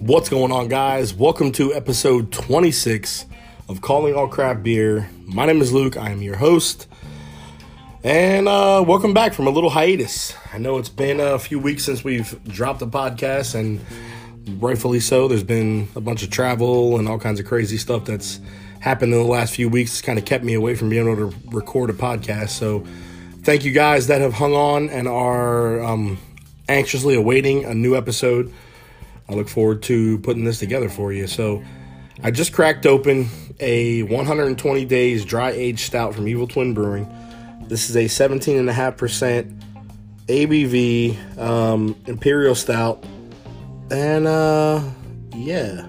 What's going on, guys? Welcome to episode 26 of Calling All Craft Beer. My name is Luke. I am your host. And uh, welcome back from a little hiatus. I know it's been a few weeks since we've dropped a podcast, and rightfully so. There's been a bunch of travel and all kinds of crazy stuff that's happened in the last few weeks. It's kind of kept me away from being able to record a podcast. So, thank you guys that have hung on and are um, anxiously awaiting a new episode. I look forward to putting this together for you. So, I just cracked open a 120 days dry aged stout from Evil Twin Brewing. This is a 17.5% ABV um, Imperial Stout. And uh, yeah,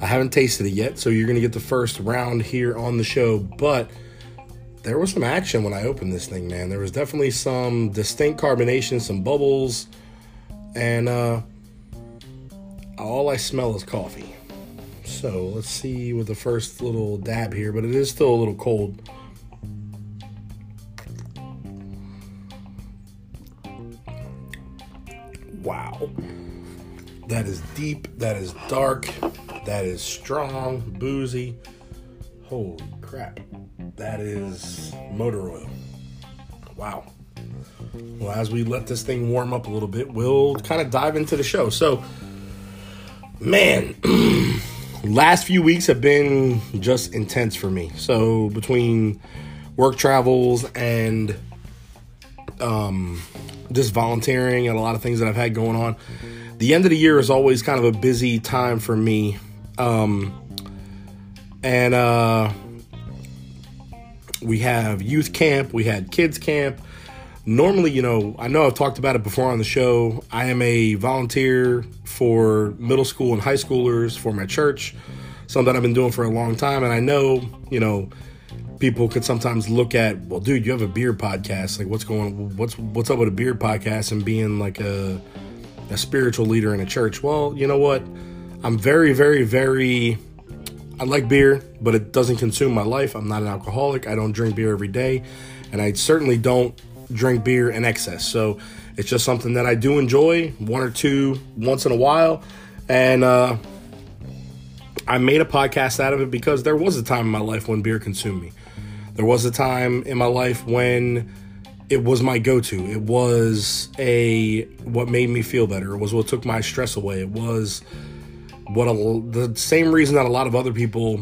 I haven't tasted it yet, so you're going to get the first round here on the show. But there was some action when I opened this thing, man. There was definitely some distinct carbonation, some bubbles, and uh, all I smell is coffee. So let's see with the first little dab here, but it is still a little cold. Wow. That is deep, that is dark, that is strong, boozy. Holy crap. That is motor oil. Wow. Well, as we let this thing warm up a little bit, we'll kind of dive into the show. So, man, last few weeks have been just intense for me. So, between work travels and um, just volunteering and a lot of things that I've had going on, the end of the year is always kind of a busy time for me. Um, and uh, we have youth camp, we had kids camp. Normally, you know, I know I've talked about it before on the show. I am a volunteer for middle school and high schoolers for my church, something I've been doing for a long time. And I know, you know, people could sometimes look at, well, dude, you have a beer podcast. Like, what's going, what's what's up with a beer podcast and being like a a spiritual leader in a church? Well, you know what? I'm very, very, very. I like beer, but it doesn't consume my life. I'm not an alcoholic. I don't drink beer every day, and I certainly don't drink beer in excess. So it's just something that I do enjoy, one or two once in a while, and uh, I made a podcast out of it because there was a time in my life when beer consumed me. There was a time in my life when it was my go-to. It was a what made me feel better. It was what took my stress away. It was what a, the same reason that a lot of other people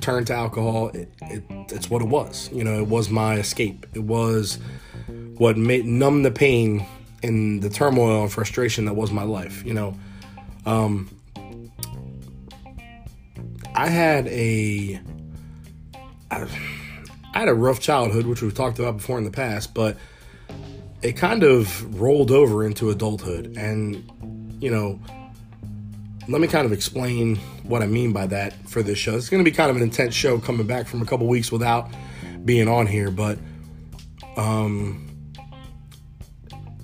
turn to alcohol. It, it, it's what it was. You know, it was my escape. It was what made numb the pain and the turmoil and frustration that was my life. You know, um, I had a. I, I had a rough childhood, which we've talked about before in the past, but it kind of rolled over into adulthood. And, you know, let me kind of explain what I mean by that for this show. It's going to be kind of an intense show coming back from a couple weeks without being on here, but, um,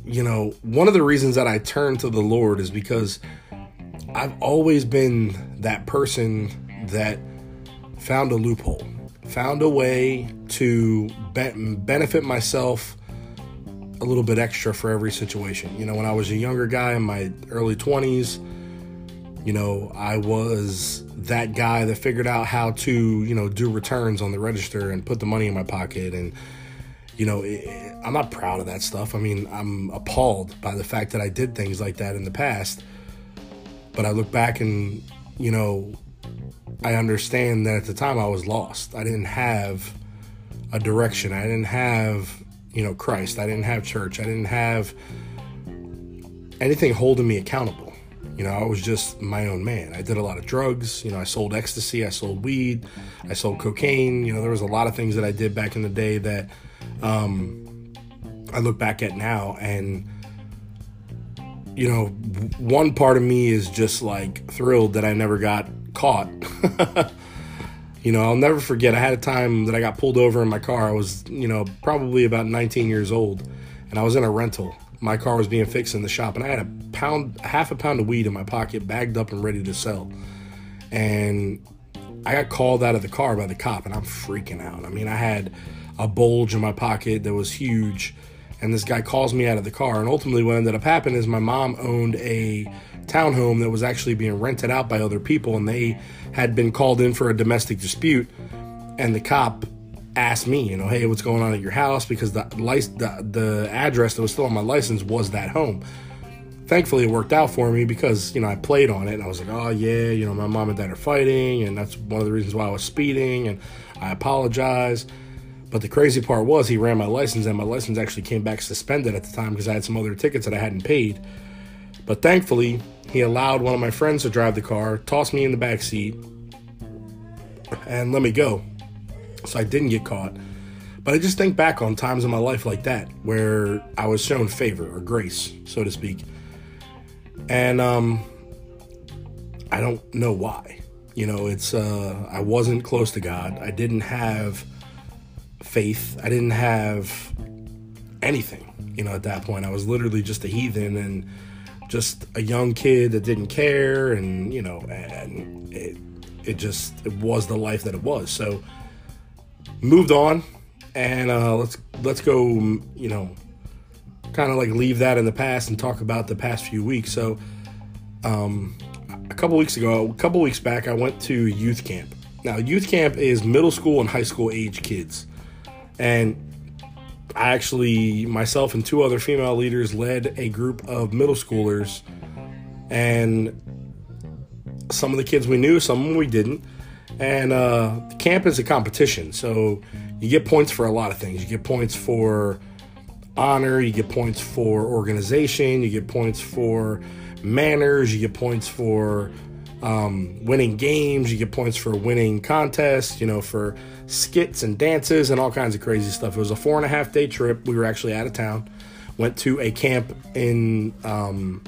you know, one of the reasons that I turn to the Lord is because I've always been that person that found a loophole found a way to be- benefit myself a little bit extra for every situation. You know, when I was a younger guy in my early 20s, you know, I was that guy that figured out how to, you know, do returns on the register and put the money in my pocket. And, you know, it, I'm not proud of that stuff. I mean, I'm appalled by the fact that I did things like that in the past. But I look back and, you know, I understand that at the time I was lost. I didn't have a direction. I didn't have, you know, Christ. I didn't have church. I didn't have anything holding me accountable. You know, I was just my own man. I did a lot of drugs. You know, I sold ecstasy. I sold weed. I sold cocaine. You know, there was a lot of things that I did back in the day that um, I look back at now and you know, one part of me is just like thrilled that I never got caught. you know, I'll never forget. I had a time that I got pulled over in my car. I was, you know, probably about 19 years old, and I was in a rental. My car was being fixed in the shop, and I had a pound, half a pound of weed in my pocket, bagged up and ready to sell. And I got called out of the car by the cop, and I'm freaking out. I mean, I had a bulge in my pocket that was huge and this guy calls me out of the car. And ultimately, what ended up happening is my mom owned a townhome that was actually being rented out by other people, and they had been called in for a domestic dispute. And the cop asked me, you know, hey, what's going on at your house? Because the, the, the address that was still on my license was that home. Thankfully, it worked out for me because, you know, I played on it and I was like, oh, yeah, you know, my mom and dad are fighting, and that's one of the reasons why I was speeding, and I apologize. But the crazy part was he ran my license, and my license actually came back suspended at the time because I had some other tickets that I hadn't paid. But thankfully, he allowed one of my friends to drive the car, toss me in the back seat, and let me go. So I didn't get caught. But I just think back on times in my life like that where I was shown favor or grace, so to speak. And um I don't know why. You know, it's uh I wasn't close to God. I didn't have faith. I didn't have anything, you know, at that point. I was literally just a heathen and just a young kid that didn't care and, you know, and it it just it was the life that it was. So moved on and uh, let's let's go you know kind of like leave that in the past and talk about the past few weeks. So um, a couple weeks ago a couple weeks back i went to youth camp. Now youth camp is middle school and high school age kids. And i actually myself and two other female leaders led a group of middle schoolers and some of the kids we knew some we didn't and uh, camp is a competition, so you get points for a lot of things. You get points for honor, you get points for organization, you get points for manners, you get points for um, winning games, you get points for winning contests, you know, for skits and dances and all kinds of crazy stuff. It was a four and a half day trip. We were actually out of town. Went to a camp in um,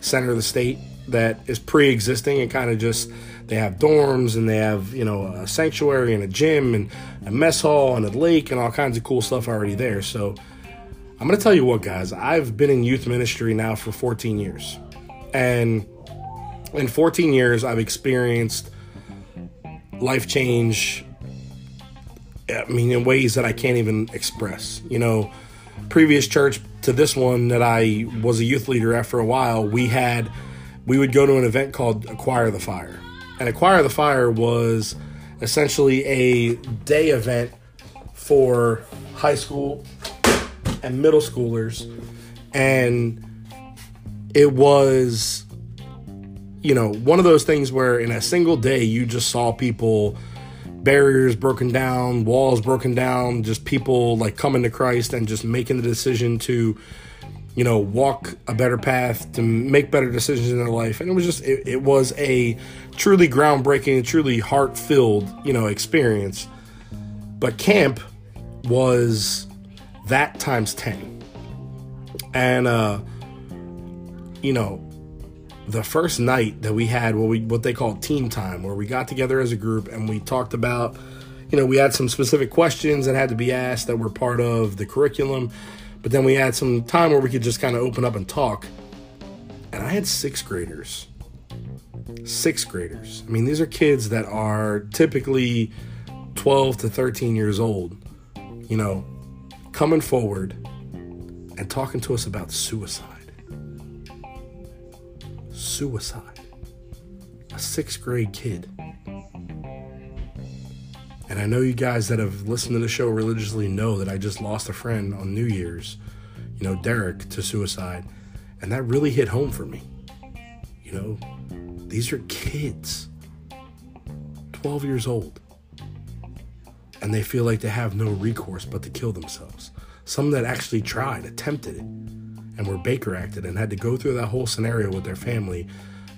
center of the state that is pre-existing and kind of just they have dorms and they have you know a sanctuary and a gym and a mess hall and a lake and all kinds of cool stuff already there. So i'm to tell you what guys. I've been in youth ministry now for 14 years. And in 14 years i've experienced life change i mean in ways that i can't even express. You know previous church to this one that i was a youth leader at for a while we had we would go to an event called Acquire the Fire. And Acquire the Fire was essentially a day event for high school and middle schoolers. And it was, you know, one of those things where in a single day you just saw people, barriers broken down, walls broken down, just people like coming to Christ and just making the decision to you know, walk a better path, to make better decisions in their life. And it was just, it, it was a truly groundbreaking, truly heart filled, you know, experience. But camp was that times 10. And, uh, you know, the first night that we had what we what they call team time, where we got together as a group and we talked about, you know, we had some specific questions that had to be asked that were part of the curriculum but then we had some time where we could just kind of open up and talk. And I had sixth graders. Sixth graders. I mean, these are kids that are typically 12 to 13 years old, you know, coming forward and talking to us about suicide. Suicide. A sixth grade kid. And I know you guys that have listened to the show religiously know that I just lost a friend on New Year's, you know, Derek, to suicide. And that really hit home for me. You know, these are kids, 12 years old. And they feel like they have no recourse but to kill themselves. Some that actually tried, attempted it, and were Baker acted and had to go through that whole scenario with their family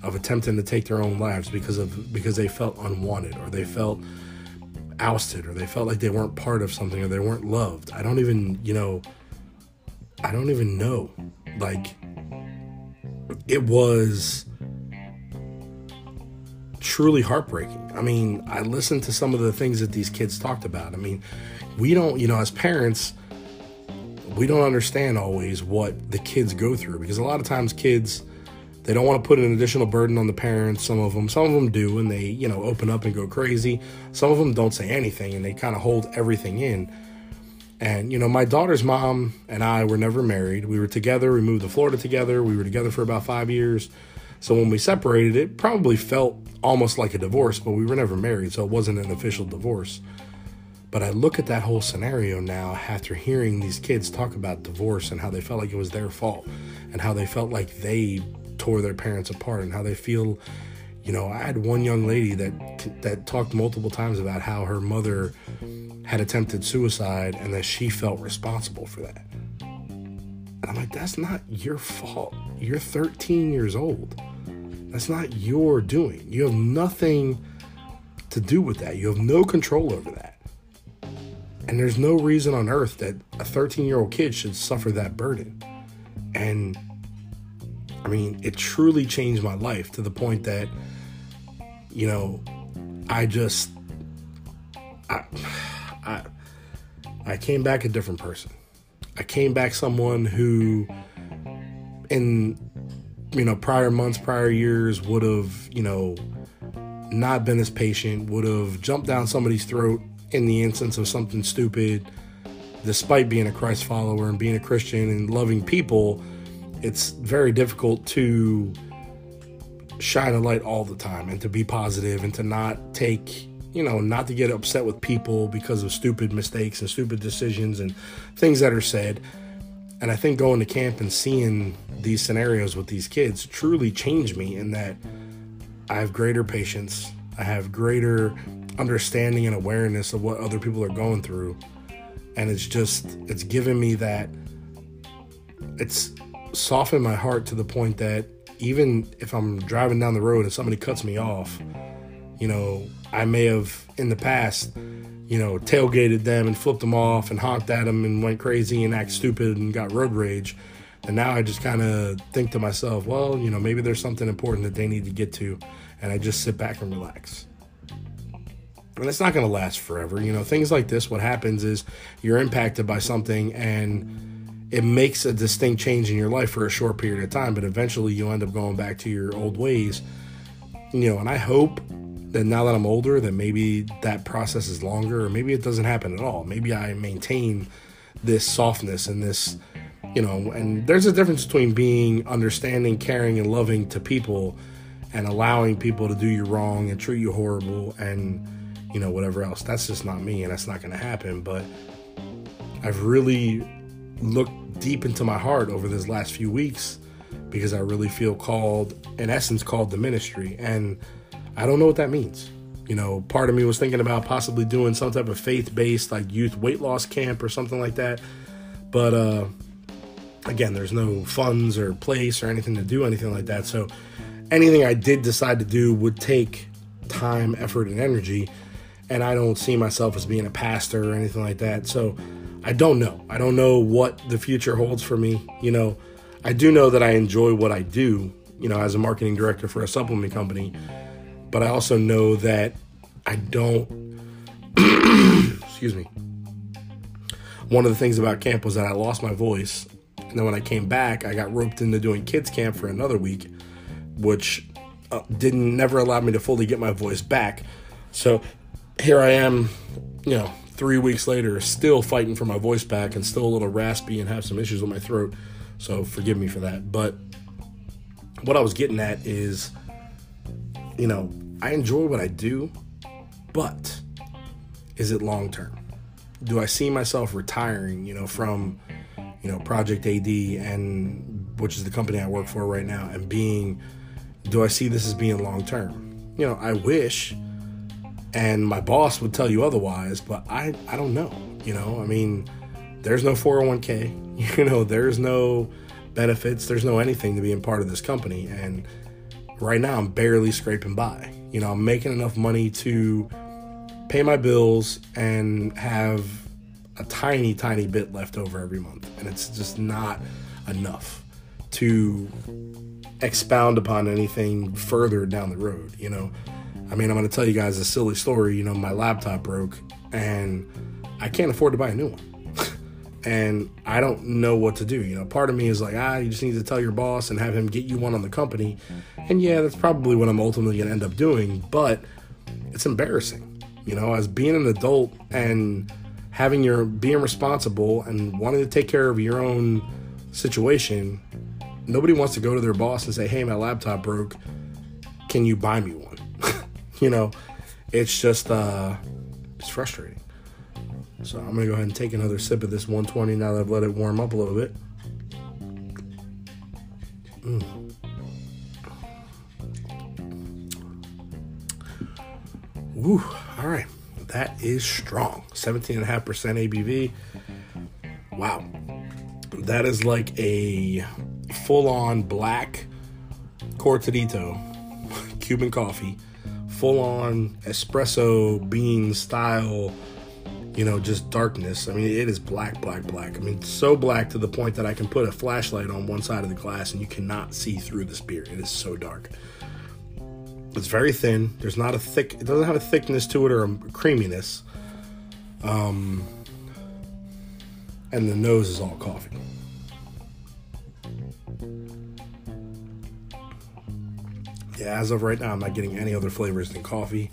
of attempting to take their own lives because of because they felt unwanted or they felt ousted or they felt like they weren't part of something or they weren't loved. I don't even, you know, I don't even know. Like, it was truly heartbreaking. I mean, I listened to some of the things that these kids talked about. I mean, we don't, you know, as parents, we don't understand always what the kids go through because a lot of times kids they don't want to put an additional burden on the parents. Some of them, some of them do, and they, you know, open up and go crazy. Some of them don't say anything and they kind of hold everything in. And, you know, my daughter's mom and I were never married. We were together. We moved to Florida together. We were together for about five years. So when we separated, it probably felt almost like a divorce, but we were never married. So it wasn't an official divorce. But I look at that whole scenario now after hearing these kids talk about divorce and how they felt like it was their fault and how they felt like they tore their parents apart and how they feel you know i had one young lady that that talked multiple times about how her mother had attempted suicide and that she felt responsible for that. And i'm like that's not your fault. You're 13 years old. That's not your doing. You have nothing to do with that. You have no control over that. And there's no reason on earth that a 13 year old kid should suffer that burden. And I mean, it truly changed my life to the point that, you know, I just, I, I, I came back a different person. I came back someone who, in, you know, prior months, prior years would have, you know, not been as patient, would have jumped down somebody's throat in the instance of something stupid, despite being a Christ follower and being a Christian and loving people it's very difficult to shine a light all the time and to be positive and to not take you know not to get upset with people because of stupid mistakes and stupid decisions and things that are said. And i think going to camp and seeing these scenarios with these kids truly changed me in that i have greater patience. I have greater understanding and awareness of what other people are going through. And it's just it's given me that it's softened my heart to the point that even if I'm driving down the road and somebody cuts me off, you know, I may have in the past, you know, tailgated them and flipped them off and honked at them and went crazy and act stupid and got road rage. And now I just kind of think to myself, well, you know, maybe there's something important that they need to get to. And I just sit back and relax. And it's not going to last forever. You know, things like this, what happens is you're impacted by something and it makes a distinct change in your life for a short period of time, but eventually you end up going back to your old ways. You know, and I hope that now that I'm older, that maybe that process is longer, or maybe it doesn't happen at all. Maybe I maintain this softness and this, you know, and there's a difference between being understanding, caring, and loving to people and allowing people to do you wrong and treat you horrible and, you know, whatever else. That's just not me, and that's not going to happen. But I've really looked deep into my heart over this last few weeks because I really feel called, in essence, called the ministry. And I don't know what that means. You know, part of me was thinking about possibly doing some type of faith based, like youth weight loss camp or something like that. But uh, again, there's no funds or place or anything to do anything like that. So anything I did decide to do would take time, effort, and energy. And I don't see myself as being a pastor or anything like that. So I don't know. I don't know what the future holds for me. You know, I do know that I enjoy what I do, you know, as a marketing director for a supplement company. But I also know that I don't, excuse me. One of the things about camp was that I lost my voice. And then when I came back, I got roped into doing kids camp for another week, which uh, didn't never allow me to fully get my voice back. So here I am, you know, three weeks later, still fighting for my voice back and still a little raspy and have some issues with my throat. So forgive me for that. But what I was getting at is, you know, I enjoy what I do, but is it long term? Do I see myself retiring, you know, from, you know, Project AD and which is the company I work for right now and being, do I see this as being long term? You know, I wish and my boss would tell you otherwise but i i don't know you know? I mean there's no 401k you know? There's no benefits there's no anything to being part of this company and right now i'm barely scraping by. You know i'm making enough money to pay my bills and have a tiny tiny bit left over every month and it's just not enough to expound upon anything further down the road you know I mean, I'm going to tell you guys a silly story. You know, my laptop broke and I can't afford to buy a new one. and I don't know what to do. You know, part of me is like, ah, you just need to tell your boss and have him get you one on the company. And yeah, that's probably what I'm ultimately going to end up doing. But it's embarrassing, you know, as being an adult and having your being responsible and wanting to take care of your own situation, nobody wants to go to their boss and say, "Hey, my laptop broke. Can you buy me one?" you know, it's just uh, it's frustrating. So I'm gonna go ahead and take another sip of this 120 now that I've let it warm up a little bit. Mm. Woo, all right. That is strong. 17.5% ABV. Wow. That is like a full on black cortadito Cuban coffee, full on espresso bean style, you know, just darkness. I mean, it is black, black, black. I mean, so black to the point that I can put a flashlight on one side of the glass and you cannot see through the beer. It is so dark. It's very thin. There's not a thick. It doesn't have a thickness to it or a creaminess. Um, and the nose is all coffee. As of right now, I'm not getting any other flavors than coffee.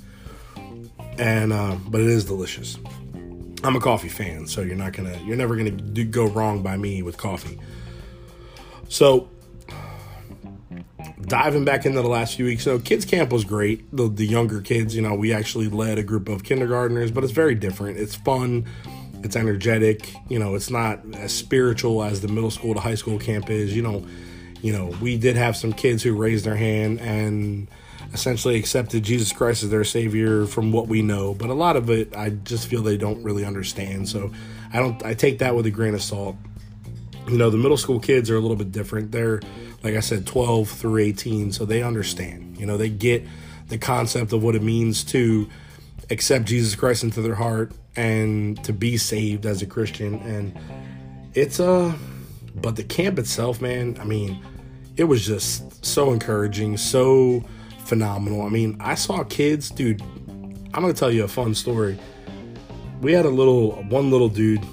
And uh, but it is delicious. I'm a coffee fan, so you're not gonna, you're never gonna do, go wrong by me with coffee. So diving back into the last few weeks, so kids camp was great. The, the younger kids, you know, we actually led a group of kindergartners, but it's very different. It's fun, it's energetic. You know, it's not as spiritual as the middle school to high school camp is. You know, you know, we did have some kids who raised their hand and essentially accepted Jesus Christ as their savior from what we know, but a lot of it I just feel they don't really understand. So I don't I take that with a grain of salt. You know, the middle school kids are a little bit different. They're like I said 12 through 18, so they understand. You know, they get the concept of what it means to accept Jesus Christ into their heart and to be saved as a Christian and it's a uh, but the camp itself, man, I mean, it was just so encouraging, so phenomenal. I mean, I saw kids, dude. I'm gonna tell you a fun story. We had a little, one little dude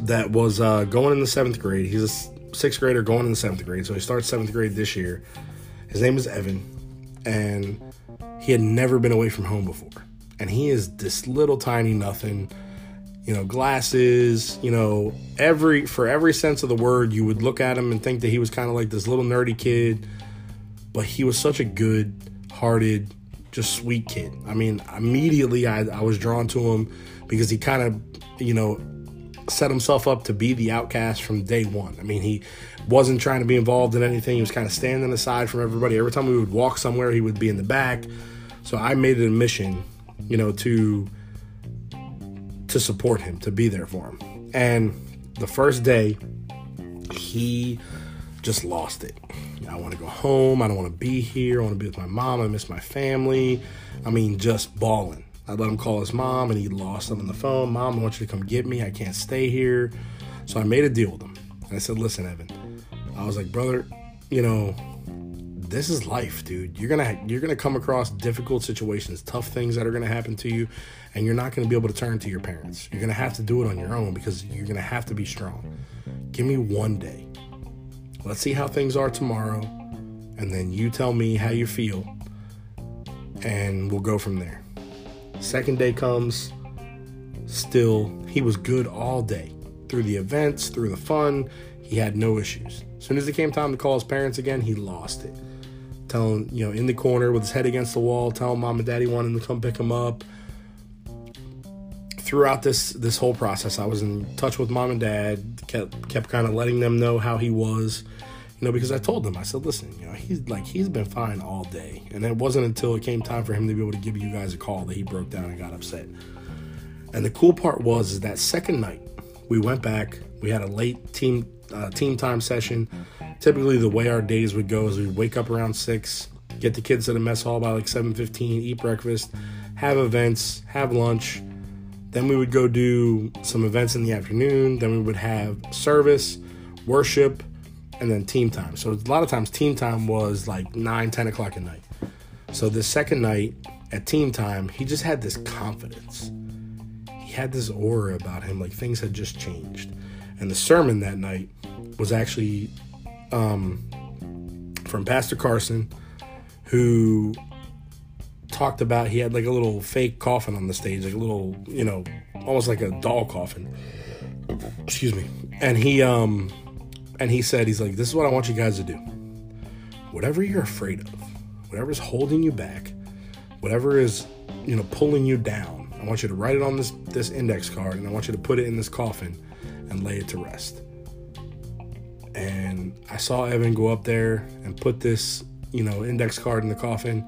that was uh, going in the seventh grade. He's a sixth grader going in the seventh grade, so he starts seventh grade this year. His name is Evan, and he had never been away from home before. And he is this little tiny nothing, you know, glasses, you know, every for every sense of the word, you would look at him and think that he was kind of like this little nerdy kid but he was such a good hearted, just sweet kid. I mean, immediately I, I was drawn to him because he kind of, you know, set himself up to be the outcast from day one. I mean, he wasn't trying to be involved in anything. He was kind of standing aside from everybody. Every time we would walk somewhere, he would be in the back. So I made it a mission, you know, to to support him, to be there for him. And the first day, he just lost it. I want to go home. I don't want to be here. I want to be with my mom. I miss my family. I mean, just bawling. I let him call his mom, and he lost him on the phone. Mom, I want you to come get me. I can't stay here. So I made a deal with him. And I said, listen, Evan. I was like, brother, you know, this is life, dude. You're gonna you're gonna come across difficult situations, tough things that are gonna happen to you, and you're not gonna be able to turn to your parents. You're gonna have to do it on your own because you're gonna have to be strong. Give me one day. Let's see how things are tomorrow. And then you tell me how you feel. And we'll go from there. Second day comes. Still, he was good all day. Through the events, through the fun, he had no issues. As soon as it came time to call his parents again, he lost it. Telling, you know, in the corner with his head against the wall, telling mom and daddy wanting to come pick him up throughout this this whole process, I was in touch with mom and dad. kept kept kind of letting them know how he was, you know, because I told them I said, listen, you know, he's like he's been fine all day, and it wasn't until it came time for him to be able to give you guys a call that he broke down and got upset. And the cool part was is that second night we went back. We had a late team uh, team time session. Typically, the way our days would go is we'd wake up around six, get the kids to the mess hall by like seven fifteen, eat breakfast, have events, have lunch then we would go do some events in the afternoon. Then we would have service, worship, and then team time. So a lot of times team time was like 9, 10 o'clock at night. So the second night at team time, he just had this confidence. He had this aura about him, like things had just changed. And the sermon that night was actually um, from Pastor Carson, who talked about he had like a little fake coffin on the stage, like a little, you know, almost like a doll coffin. Excuse me. And he um and he said he's like this is what I want you guys to do. Whatever you're afraid of, whatever's holding you back, whatever is, you know, pulling you down, I want you to write it on this this index card and I want you to put it in this coffin and lay it to rest. And I saw Evan go up there and put this, you know, index card in the coffin.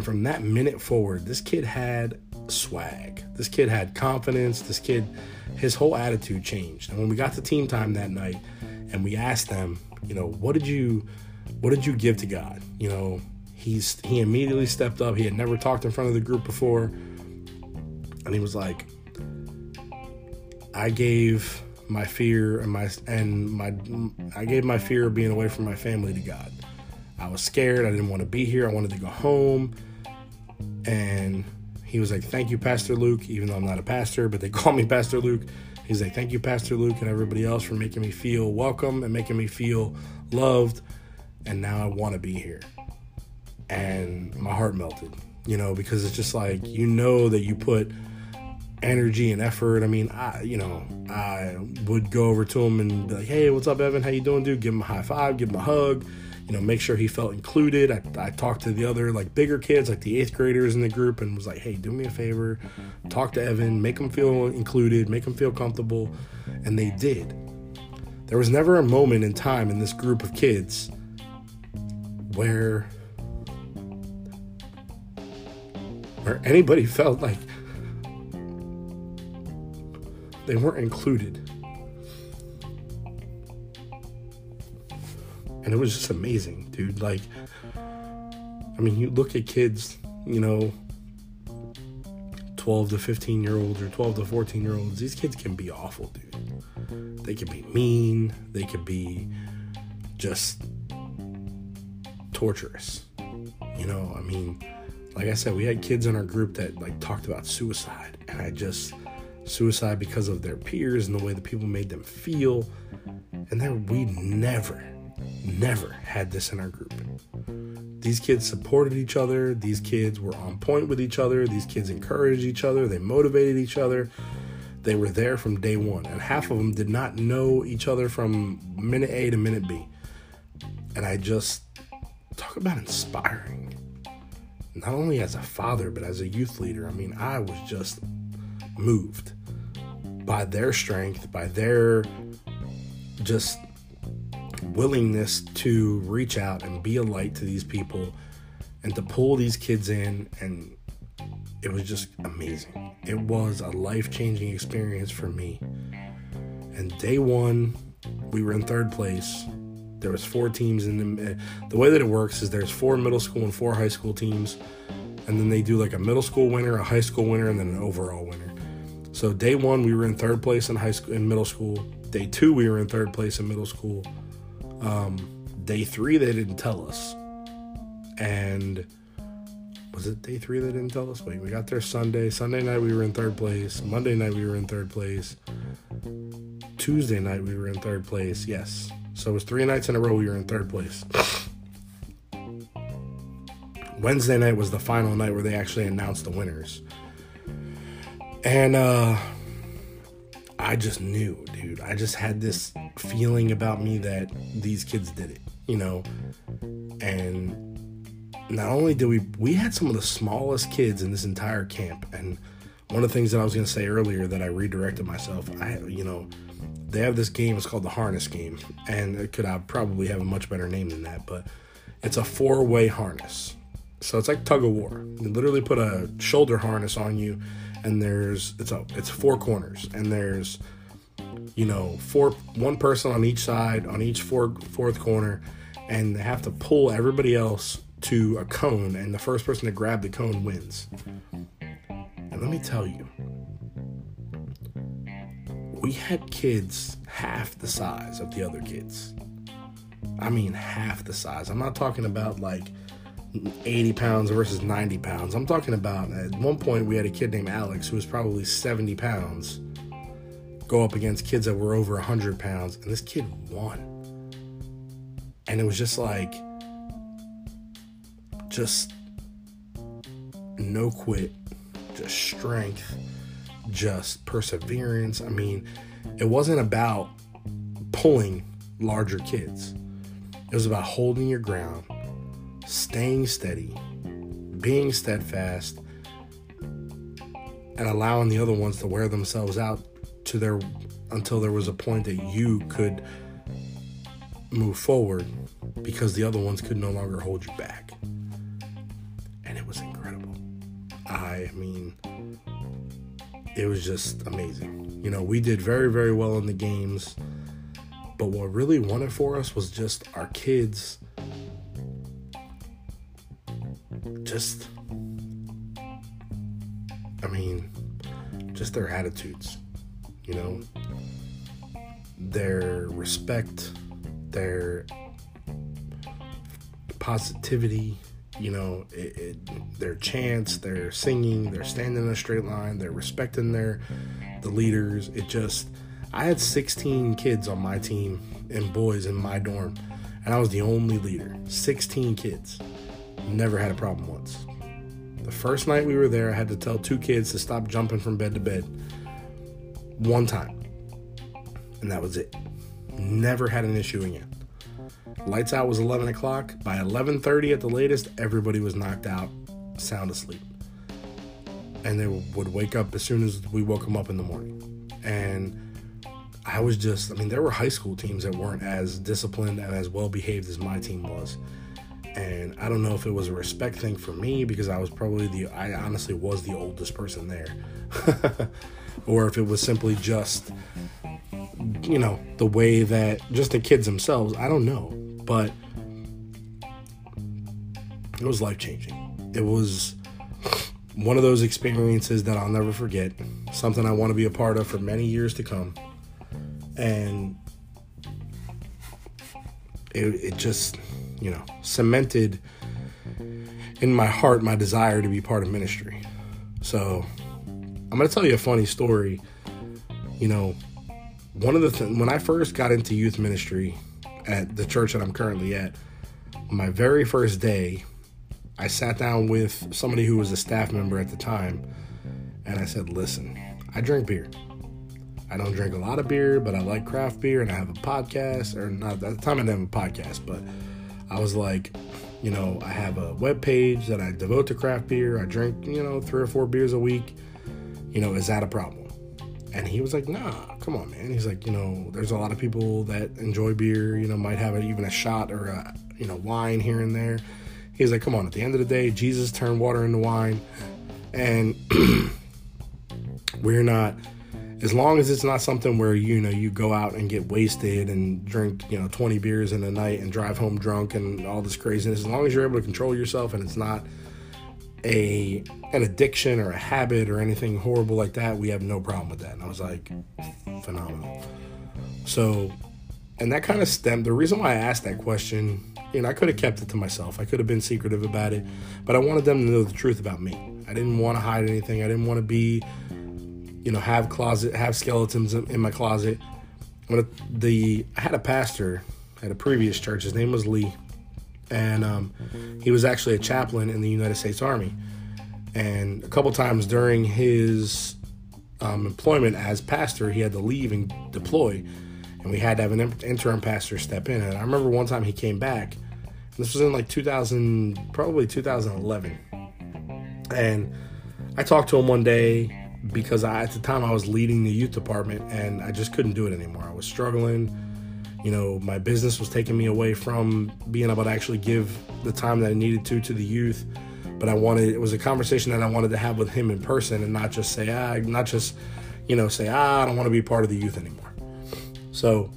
And from that minute forward, this kid had swag. This kid had confidence. This kid, his whole attitude changed. And when we got to team time that night and we asked them, you know, what did you what did you give to God? You know, he's he immediately stepped up. He had never talked in front of the group before. And he was like, I gave my fear and my and my I gave my fear of being away from my family to God. I was scared. I didn't want to be here. I wanted to go home. And he was like, Thank you, Pastor Luke, even though I'm not a pastor, but they call me Pastor Luke. He's like, Thank you, Pastor Luke, and everybody else for making me feel welcome and making me feel loved. And now I want to be here. And my heart melted, you know, because it's just like, you know, that you put energy and effort. I mean, I, you know, I would go over to him and be like, Hey, what's up, Evan? How you doing, dude? Give him a high five, give him a hug you know, make sure he felt included. I, I talked to the other like bigger kids, like the eighth graders in the group, and was like, hey, do me a favor, talk to Evan, make him feel included, make him feel comfortable. And they did. There was never a moment in time in this group of kids where where anybody felt like they weren't included. And it was just amazing, dude. Like, I mean, you look at kids, you know, 12 to 15 year olds or 12 to 14 year olds, these kids can be awful, dude. They can be mean, they could be just torturous. You know, I mean, like I said, we had kids in our group that like talked about suicide, and I just suicide because of their peers and the way the people made them feel. And then we never, never had this in our group. These kids supported each other. These kids were on point with each other. These kids encouraged each other. They motivated each other. They were there from day one. And half of them did not know each other from minute A to minute B. And I just talk about inspiring. Not only as a father, but as a youth leader. I mean, I was just moved by their strength, by their just willingness to reach out and be a light to these people and to pull these kids in and it was just amazing. It was a life-changing experience for me. And day 1, we were in third place. There was four teams in the the way that it works is there's four middle school and four high school teams and then they do like a middle school winner, a high school winner and then an overall winner. So day 1 we were in third place in high school in middle school. Day 2 we were in third place in middle school um, day three, they didn't tell us. And was it day three they didn't tell us? Wait, we got there Sunday. Sunday night we were in third place. Monday night we were in third place. Tuesday night we were in third place. Yes. So it was three nights in a row we were in third place. Wednesday night was the final night where they actually announced the winners. And uh I just knew, dude. I just had this feeling about me that these kids did it, you know. And not only did we we had some of the smallest kids in this entire camp and one of the things that I was going to say earlier that I redirected myself, I you know, they have this game it's called the harness game and it could I probably have a much better name than that, but it's a four-way harness. So it's like tug of war. You literally put a shoulder harness on you and there's it's a it's four corners and there's you know four one person on each side on each four, fourth corner and they have to pull everybody else to a cone and the first person to grab the cone wins. And let me tell you we had kids half the size of the other kids. I mean half the size. I'm not talking about like 80 pounds versus 90 pounds. I'm talking about at one point we had a kid named Alex who was probably 70 pounds go up against kids that were over 100 pounds, and this kid won. And it was just like, just no quit, just strength, just perseverance. I mean, it wasn't about pulling larger kids, it was about holding your ground, staying steady, being steadfast, and allowing the other ones to wear themselves out to their until there was a point that you could move forward because the other ones could no longer hold you back. And it was incredible. I mean, it was just amazing. You know, we did very, very well in the games. But what really won it for us was just our kids just I mean, just their attitudes, you know, their respect, their positivity, you know, it, it, their chants, their singing, they're standing in a straight line, they're respecting their the leaders. It just, I had 16 kids on my team and boys in my dorm, and I was the only leader. 16 kids, never had a problem once. The first night we were there, I had to tell two kids to stop jumping from bed to bed one time, and that was it. Never had an issue again. Lights out was 11 o'clock. By 11:30 at the latest, everybody was knocked out, sound asleep, and they would wake up as soon as we woke them up in the morning. And I was just, I mean, there were high school teams that weren't as disciplined and as well behaved as my team was. And I don't know if it was a respect thing for me because I was probably the, I honestly was the oldest person there, or if it was simply just, you know, the way that just the kids themselves. I don't know but it was life changing. It was one of those experiences that I'll never forget, something I want to be a part of for many years to come. And it, it just, you know, cemented in my heart my desire to be part of ministry. So I'm going to tell you a funny story. You know, one of the things, when I first got into youth ministry, at the church that I'm currently at, my very first day, I sat down with somebody who was a staff member at the time, and I said, Listen, I drink beer. I don't drink a lot of beer, but I like craft beer, and I have a podcast, or not at the time I didn't have a podcast, but I was like, you know, I have a web page that I devote to craft beer. I drink, you know, three or four beers a week. You know, is that a problem? And he was like, nah, come on, man. He's like, you know, there's a lot of people that enjoy beer, you know, might have even a shot or a, you know, wine here and there. He's like, come on, at the end of the day, Jesus turned water into wine. And we're not, as long as it's not something where, you know, you go out and get wasted and drink, you know, 20 beers in a night and drive home drunk and all this craziness, as long as you're able to control yourself and it's not, a an addiction or a habit or anything horrible like that, we have no problem with that. And I was like, phenomenal. So, and that kind of stemmed the reason why I asked that question. You know, I could have kept it to myself. I could have been secretive about it, but I wanted them to know the truth about me. I didn't want to hide anything. I didn't want to be, you know, have closet, have skeletons in my closet. The I had a pastor at a previous church. His name was Lee and um, he was actually a chaplain in the United States Army. And a couple times during his um, employment as pastor, he had to leave and deploy, and we had to have an interim pastor step in. And I remember one time he came back. this was in like 2000, probably 2011, and I talked to him one day because I, at the time I was leading the youth department, and I just couldn't do it anymore. I was struggling you know, my business was taking me away from being able to actually give the time that I needed to to the youth. But I wanted it was a conversation that I wanted to have with him in person and not just say ah, not just you know say ah, I don't want to be part of the youth anymore. So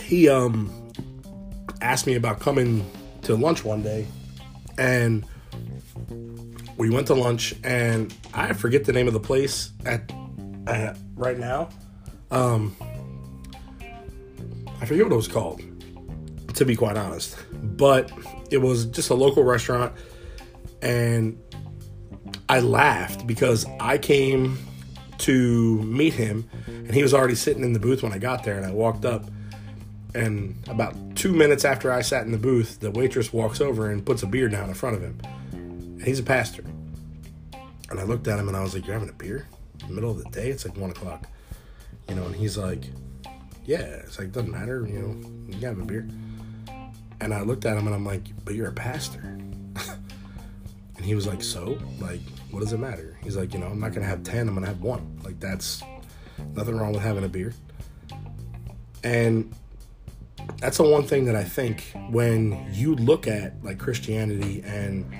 he um asked me about coming to lunch one day and we went to lunch and I forget the name of the place at uh, right now. Um, I forget what it was called, to be quite honest. But it was just a local restaurant, and I laughed because I came to meet him, and he was already sitting in the booth when I got there, and I walked up. And about two minutes after I sat in the booth, the waitress walks over and puts a beer down in front of him. He's a pastor. And I looked at him and I was like, You're having a beer? Middle of the day? It's like one o'clock. You know, and he's like, Yeah. It's like, doesn't matter, you know, you can have a beer. And I looked at him and I'm like, But you're a pastor. and he was like, So? Like, what does it matter? He's like, You know, I'm not to have 10, I'm to have one. Like, that's nothing wrong with having a beer. And that's the one thing that I think when you look at like Christianity and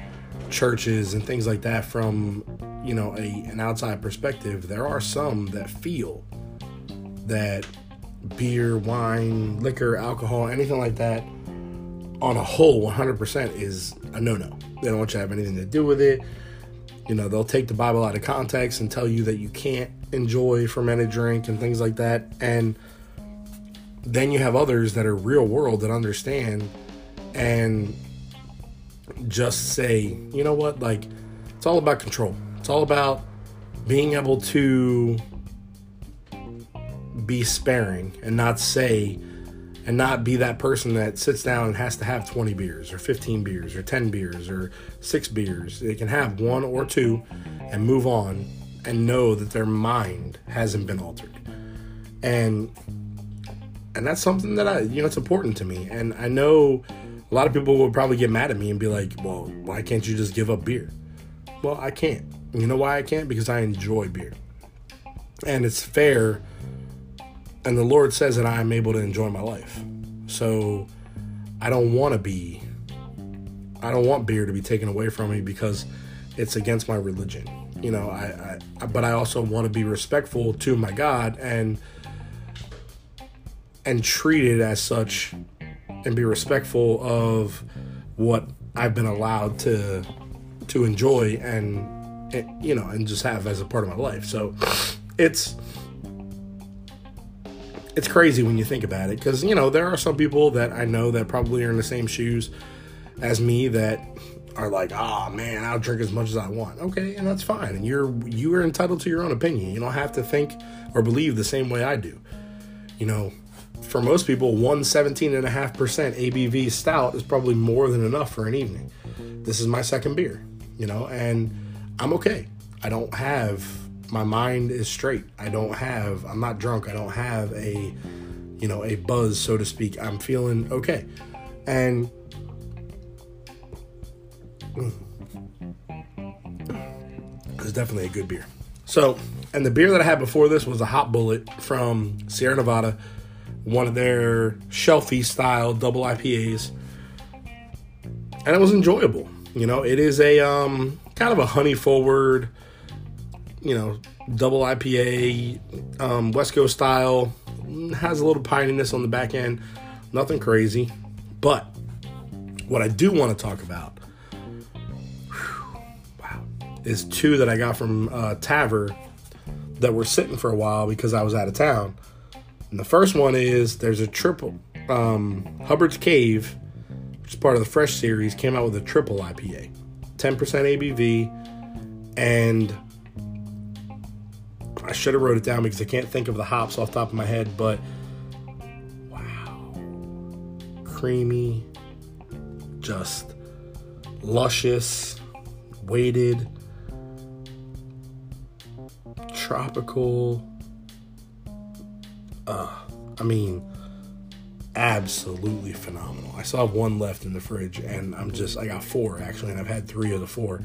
churches and things like that from you know a an outside perspective, there are some that feel that beer, wine, liquor, alcohol, anything like that on a whole 100% is a no-no. They don't want you to have anything to do with it. You know, they'll take the Bible out of context and tell you that you can't enjoy fermented drink and things like that. And then you have others that are real world that understand and just say, you know what, like it's all about control. It's all about being able to be sparing and not say and not be that person that sits down and has to have 20 beers or 15 beers or 10 beers or 6 beers. They can have one or two and move on and know that their mind hasn't been altered. And and that's something that I, you know, it's important to me. And I know a lot of people would probably get mad at me and be like, well, why can't you just give up beer? Well, I can't. You know why I can't? Because I enjoy beer. And it's fair. And the Lord says that I am able to enjoy my life. So I don't want to be, I don't want beer to be taken away from me because it's against my religion. You know, I, I but I also want to be respectful to my God and and treat it as such and be respectful of what I've been allowed to to enjoy and, and you know and just have as a part of my life. So it's it's crazy when you think about it because you know there are some people that I know that probably are in the same shoes as me that are like, oh man, I'll drink as much as I want. Okay, and that's fine. And you're you are entitled to your own opinion. You don't have to think or believe the same way I do. You know, for most people, one 17.5% ABV stout is probably more than enough for an evening. This is my second beer, you know, and I'm okay. I don't have, my mind is straight. I don't have, I'm not drunk. I don't have a, you know, a buzz, so to speak. I'm feeling okay. And, mm, it's definitely a good beer. So, and the beer that I had before this was a Hop Bullet from Sierra Nevada one of their shelfie style double IPAs, and it was enjoyable. You know, it is a um, kind of a honey forward, you know, double IPA, um, West Coast style. Has a little pininess on the back end, nothing crazy. But what I do want to talk about, whew, wow, is two that I got from uh, Tavour that were sitting for a while because I was out of town and the first one is there's a triple um, Hubbard's Cave, which is part of the Fresh series, came out with a triple IPA, 10% ABV, and I should have wrote it down because I can't think of the hops off the top of my head, but wow, creamy, just luscious, weighted, tropical uh, I mean, absolutely phenomenal. I still have one left in the fridge, and I'm just, I got four actually, and I've had three of the four.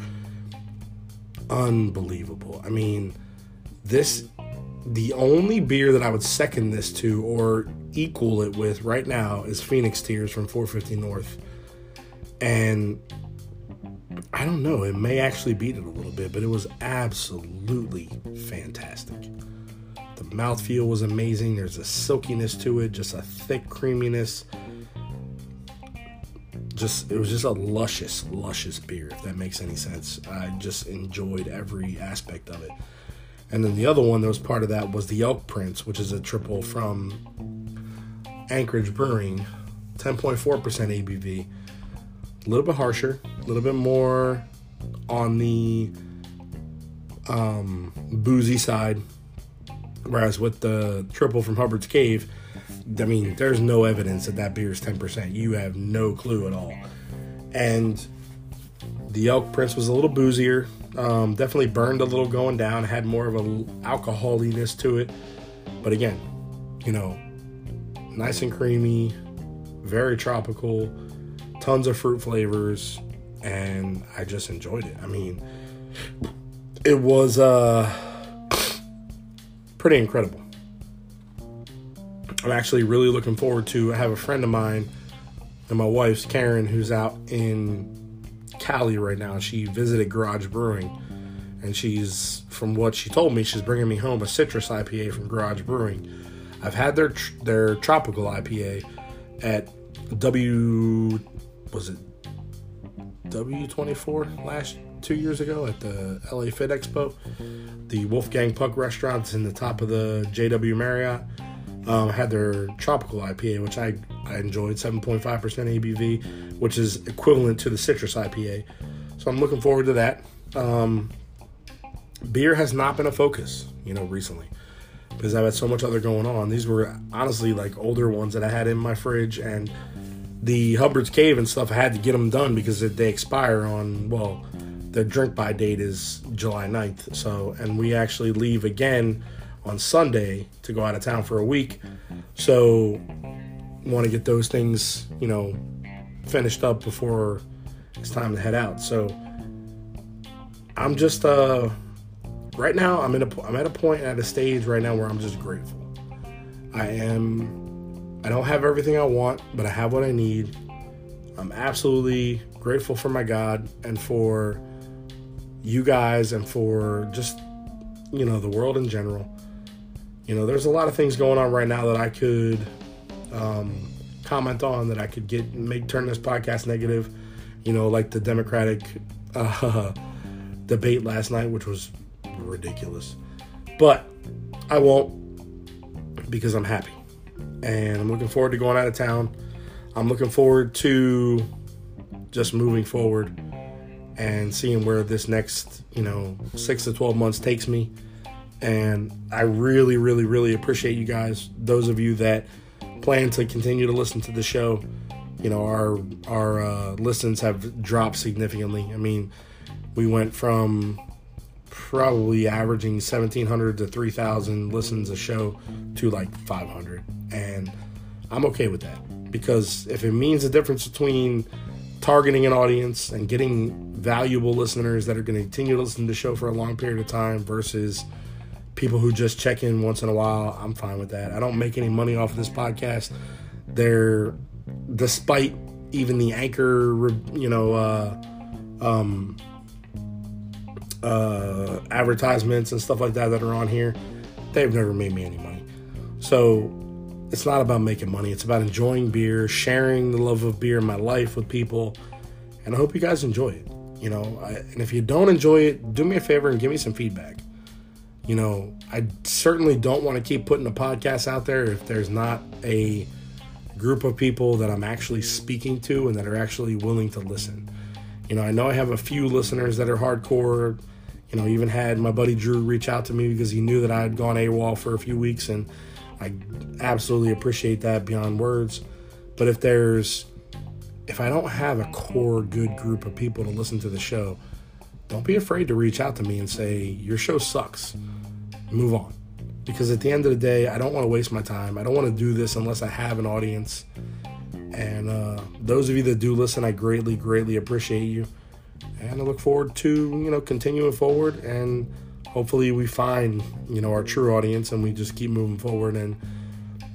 Unbelievable. I mean, this, the only beer that I would second this to or equal it with right now is Phoenix Tears from 450 North. And I don't know, it may actually beat it a little bit, but it was absolutely fantastic. The mouthfeel was amazing. There's a silkiness to it, just a thick creaminess. Just it was just a luscious, luscious beer, if that makes any sense. I just enjoyed every aspect of it. And then the other one that was part of that was the Elk Prince, which is a triple from Anchorage Brewing, 10.4% ABV. A little bit harsher, a little bit more on the um, boozy side, Whereas with the triple from Hubbard's Cave, I mean, there's no evidence that that beer is 10%. You have no clue at all. And the Elk Prince was a little boozier, Um, definitely burned a little going down. Had more of an alcoholiness to it, but again, you know, nice and creamy, very tropical, tons of fruit flavors, and I just enjoyed it. I mean, it was uh, pretty incredible. I'm actually really looking forward to. I have a friend of mine and my wife's Karen, who's out in Cali right now. She visited Garage Brewing, and she's, from what she told me, she's bringing me home a citrus IPA from Garage Brewing. I've had their their tropical IPA at W was it W24 last two years ago at the LA Fit Expo. The Wolfgang Puck restaurant's in the top of the JW Marriott. Um, had their tropical IPA, which I, I enjoyed, 7.5% ABV, which is equivalent to the citrus IPA. So I'm looking forward to that. Um, beer has not been a focus, you know, recently because I've had so much other going on. These were honestly like older ones that I had in my fridge, and the Hubbard's Cave and stuff. I had to get them done because they expire on well, the drink by date is July 9th. So, and we actually leave again on Sunday to go out of town for a week. So, want to get those things, you know, finished up before it's time to head out. So, I'm just uh right now I'm in a I'm at a point at a stage right now where I'm just grateful. I am I don't have everything I want, but I have what I need. I'm absolutely grateful for my God and for you guys and for just you know the world in general. You know, there's a lot of things going on right now that I could um, comment on that I could get make turn this podcast negative. You know, like the Democratic uh, debate last night, which was ridiculous. But I won't because I'm happy. And I'm looking forward to going out of town. I'm looking forward to just moving forward and seeing where this next, you know, six to 12 months takes me. And I really, really, really appreciate you guys, those of you that plan to continue to listen to the show. You know, our our uh, listens have dropped significantly. I mean, we went from probably averaging 1700 to 3000 listens a show to like 500 and i'm okay with that because if it means the difference between targeting an audience and getting valuable listeners that are going to continue to listen to the show for a long period of time versus people who just check in once in a while i'm fine with that i don't make any money off of this podcast they're despite even the anchor you know uh, um, uh, advertisements and stuff like that that are on here, they've never made me any money. So it's not about making money. It's about enjoying beer, sharing the love of beer in my life with people, and I hope you guys enjoy it. You know, I, and if you don't enjoy it, do me a favor and give me some feedback. You know, I certainly don't want to keep putting a podcast out there if there's not a group of people that I'm actually speaking to and that are actually willing to listen. You know, I know I have a few listeners that are hardcore you know, even had my buddy Drew reach out to me because he knew that I had gone AWOL for a few weeks, and I absolutely appreciate that beyond words. But if there's, if I don't have a core good group of people to listen to the show, don't be afraid to reach out to me and say, Your show sucks. Move on. Because at the end of the day, I don't want to waste my time. I don't want to do this unless I have an audience. And uh, those of you that do listen, I greatly, greatly appreciate you and I look forward to you know continuing forward and hopefully we find you know our true audience and we just keep moving forward and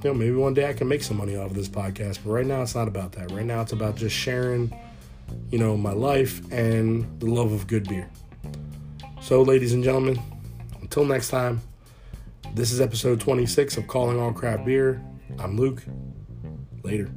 you know maybe one day I can make some money off of this podcast. But right now it's not about that. Right now it's about just sharing you know my life and the love of good beer. So ladies and gentlemen until next time this is episode 26 of calling all craft beer. I'm Luke. Later